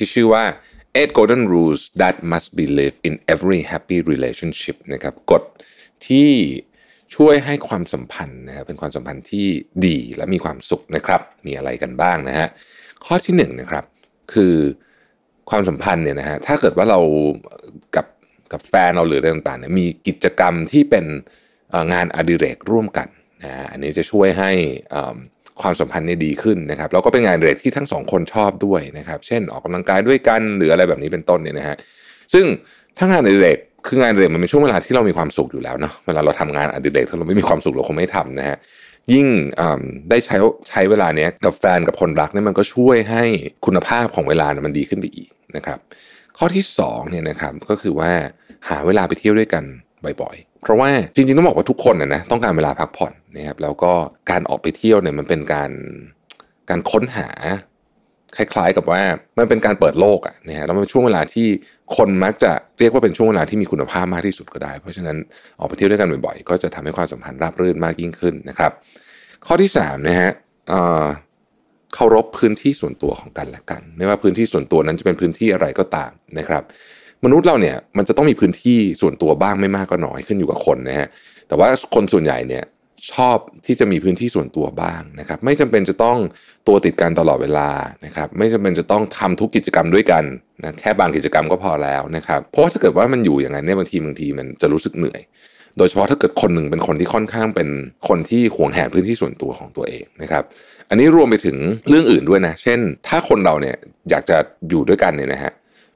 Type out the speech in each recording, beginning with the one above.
ที่ชื่อว่า eight golden rules that must be lived in every happy relationship นะครับกฎที่ช่วยให้ความสัมพันธ์นะครับเป็นความสัมพันธ์ที่ดีและมีความสุขนะครับ มีอะไรกันบ้างนะฮะข้อที่หนึ่งนะครับคือความสัมพันธ์เนี่ยนะฮะถ้าเกิดว่าเรากับกับแฟนเราหรืออะไรต่างๆเนี่ยมีกิจกรรมที่เป็นงานอดิเรกร่วมกันนะฮะอันนี้จะช่วยให้อื ความสัมพันธ์เนี่ยดีขึ้นนะครับแล้วก็เป็นงานอดิเรกที่ทั้งสองคนชอบด้วยนะครับ เช่นออกกำลังกายด้วยกันหรืออะไรแบบนี้เป็นต้นเนี่ยนะฮะซึ่งถ้างานอดิเรกคืองานอดิเรกมันเป็นช่วงเวลาที่เรามีความสุขอยู่แล้วเนาะเวลาเราทำงานอดิเรกถ้าเราไม่มีความสุขเราคงไม่ทำนะฮะยิ่งเอิ่มได้ใช้ใช้เวลาเนี้ยกับแฟนกับคนรักเนี่ยมันก็ช่วยให้คุณภาพของเวลาเนี่ยมันดีขึ้นไปอีกนะครับ ข้อที่สองเนี่ยนะครับก็คือว่าหาเวลาไปเที่ยวด้วยกัน บ่อยๆ เพราะว่าจริงๆต้องบอกว่าทุกคนนะนะต้องการเวลาพักผ่อนนะครับแล้วก็การออกไปเที่ยวเนี่ยมันเป็นการการค้นหาคล้ายๆกับว่ามันเป็นการเปิดโลกอะนะฮะแล้วมันเป็นช่วงเวลาที่คนมักจะเรียกว่าเป็นช่วงเวลาที่มีคุณภาพมากที่สุดก็ได้ เพราะฉะนั้นออกไปเที่ยวด้วยกันบ่อยๆ ก็จะทำให้ความสัมพันธ์ราบรื่นมากยิ่งขึ้นนะครับ ข้อที่สามนะฮะเคารพพื้นที่ส่วนตัวของกันและกัน ไม่ว่าพื้นที่ส่วนตัวนั้นจะเป็นพื้นที่อะไรก็ตามนะครับ มนุษย์เราเนี่ยมันจะต้องมีพื้นที่ส่วนตัวบ้างไม่มากก็น้อยขึ้นอยู่กับคนนะฮะแต่ว่าคนส่วนใหญ่เนี่ยชอบที่จะมีพื้นที่ส่วนตัวบ้างนะครับ ไม่จำเป็นจะต้องตัวติดกันตลอดเวลานะครับ ไม่จำเป็นจะต้องทำทุกกิจกรรมด้วยกันนะแค่บางกิจกรรมก็พอแล้วนะครับเพราะว่าถ้าเกิดว่ามันอยู่อย่างนั้นเนี่ยบางทีบางทีมันจะรู้สึกเหนื่อย โดยเฉพาะถ้าเกิดคนหนึ่งเป็นคนที่ค่อนข้างเป็นคนที่หวงแหนพื้นที่ส่วนตัวของตัวเองนะครับ อันนี้รวมไปถึงเรื่องอื่นด้วยนะ เช่น ถ้าคนเราเนี่ยอยากจะอยู่ด้วยกันเนี่ยนะฮะ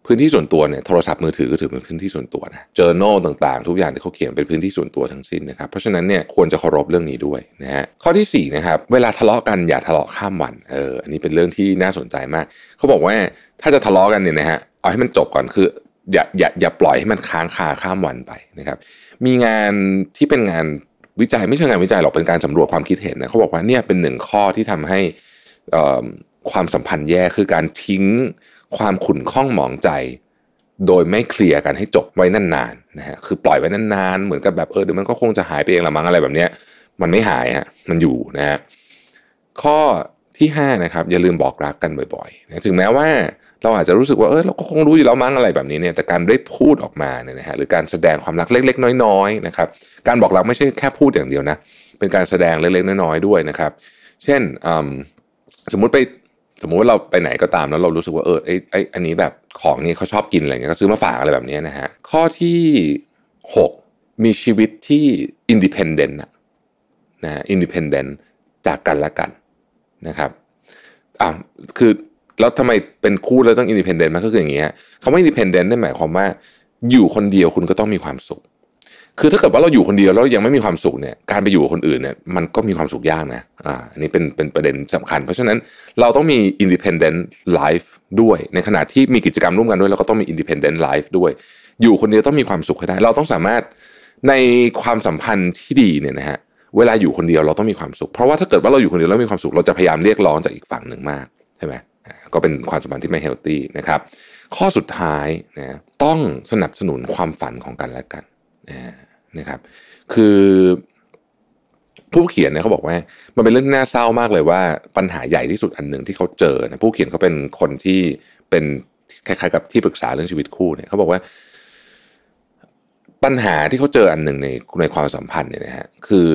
พื้นที่ส่วนตัวเนี่ยโทรศัพท์มือถือก็ถือเป็นพื้นที่ส่วนตัวนะ journal ต่างๆ ทุกอย่างที่เขาเขียนเป็นพื้นที่ส่วนตัวทั้งสิ้นนะครับเพราะฉะนั้นเนี่ยควรจะเคารพเรื่องนี้ด้วยนะฮะข้อที่สี่นะครับเวลาทะเลาะกันอย่าทะเลาะข้ามวันเอออันนี้เป็นเรื่องที่น่าสนใจมากเขาบอกว่าถ้าจะทะเลาะกันเนี่ยนะฮะเอาให้มันจบก่อนคืออย่าอย่าอย่าปล่อยให้มันค้างคาข้ามวันไปนะครับ มีงานที่เป็นงานวิจัยไม่ใช่งานวิจัยหรอกเป็นการสำรวจความคิดเห็นนะเขาบอกว่าเนี่ยเป็นหนึ่งข้อที่ทำให้อ่อความสัมพันธ์แย่คือการทิ้ง ความขุ่นข้องหมองใจ โดยไม่เคลียร์กันให้จบไว้นานๆนะฮะคือปล่อยไว้นานๆเหมือนกับแบบเออเดี๋ยวมันก็คงจะหายไปเองละมั้งอะไรแบบเนี้ยมันไม่หายฮะมันอยู่นะฮะข้อที่ห้านะครับอย่าลืมบอกรักกันบ่อยๆนะถึงแม้ว่าเราอาจจะรู้สึกว่าเออเราก็คงรู้อยู่แล้วมั้งอะไรแบบนี้เนี่ยแต่การได้พูดออกมาเนี่ยนะฮะหรือการแสดงความรักเล็ก ๆ น้อยๆนะครับการบอกรักไม่ใช่แค่พูดอย่างเดียวนะเป็นการแสดงเล็กๆน้อยๆด้วยนะครับ เช่นสมมุติไป สมมุติว่าเราไปไหนก็ตามแล้วเรารู้สึกว่าเออไอ้ไอ้อันนี้แบบของนี้เขาชอบกินอะไรเงี้ยก็ซื้อมาฝากอะไรแบบนี้นะฮะข้อที่หกมีชีวิตที่ independent นะฮะ independent จากกันและกันนะครับอ่าคือแล้วทำไมเป็นคู่แล้วต้อง independent มันก็คืออย่างเงี้ยคำว่า independent นั่นหมายความว่า อยู่คนเดียวคุณก็ต้องมีความสุข คือถ้าเกิดว่าเราอยู่คนเดียวแล้วยังไม่มีความสุขเนี่ยการไปอยู่กับคนอื่นเนี่ยมันก็มีความสุขยากนะอ่าอันนี้เป็นเป็นประเด็นสำคัญ เพราะฉะนั้นเราต้องมี independent life ด้วย ในขณะที่มีกิจกรรมร่วมกันด้วยเราก็ต้องมี independent life ด้วย อยู่คนเดียวต้องมีความสุขให้ได้ เราต้องสามารถในความสัมพันธ์ที่ดีเนี่ยนะฮะเวลาอยู่คนเดียวเราต้องมีความสุข เพราะว่าถ้าเกิดว่าเราอยู่คนเดียวแล้วมีความสุขเราจะพยายามเรียกร้องจากอีกฝั่งหนึ่งมากใช่ไหมอ่าก็เป็นความสัมพันธ์ที่ไม่เฮลตี้นะครับข้อสุดท้ายนะต้องสนับสนุนความฝันของกันและกัน นะครับ คือผู้เขียนเนี่ยเขาบอกว่ามันเป็นเรื่องน่าเศร้ามากเลยว่าปัญหาใหญ่ที่สุดอันหนึ่งที่เขาเจอนะผู้เขียนเขาเป็นคนที่เป็นคล้ายๆกับที่ปรึกษาเรื่องชีวิตคู่เนี่ยเขาบอกว่า ปัญหาที่เขาเจออันหนึ่งในในความสัมพันธ์เนี่ยนะฮะคือ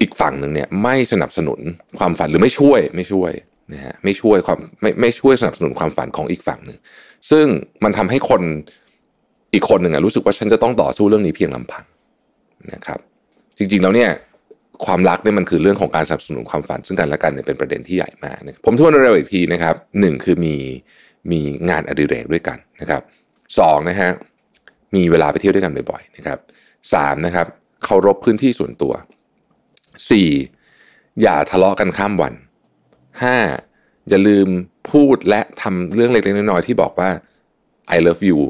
อีกฝั่งหนึ่งเนี่ยไม่สนับสนุนความฝันหรือไม่ช่วยไม่ช่วยนะฮะไม่ช่วยความไม่ไม่ช่วยสนับสนุนความฝันของอีกฝั่งหนึ่งซึ่งมันทำให้คน อีกคนหนึ่งอะรู้สึกว่าฉันจะต้องต่อสู้เรื่องนี้เพียงลำพังนะครับ จริงๆแล้วเนี่ยความรักเนี่ยมันคือเรื่องของการสนับสนุนความฝัน ซึ่งกันและกันเนี่ยเป็นประเด็นที่ใหญ่มากนะผมทวนเร็วๆอีกทีนะครับหนึ่งคือมีมีงานอดิเรกด้วยกันนะครับสองนะฮะมีเวลาไปเที่ยวด้วยกันบ่อยๆนะครับสามนะครับเคารพพื้นที่ส่วนตัวสี่อย่าทะเลาะกันข้ามวันห้าอย่าลืมพูดและทำเรื่องเล็กๆน้อยๆที่บอกว่า I love you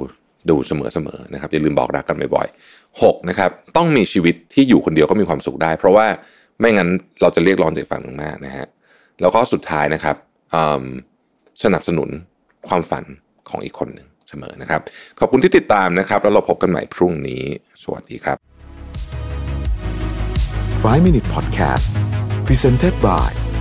ดูเสมอๆนะครับอย่าลืมบอกรักกันบ่อยๆหกนะครับต้องมีชีวิตที่อยู่คนเดียวก็มีความสุขได้ เพราะว่าไม่งั้นเราจะเรียกร้องจากฝั่งหนึ่งมากนะฮะแล้วก็สุดท้ายนะครับสนับสนุนความฝันของอีกคนหนึ่งเสมอนะครับ ขอบคุณที่ติดตามนะครับ แล้วเราพบกันใหม่พรุ่งนี้ สวัสดีครับ 5 Minute Podcast Presented by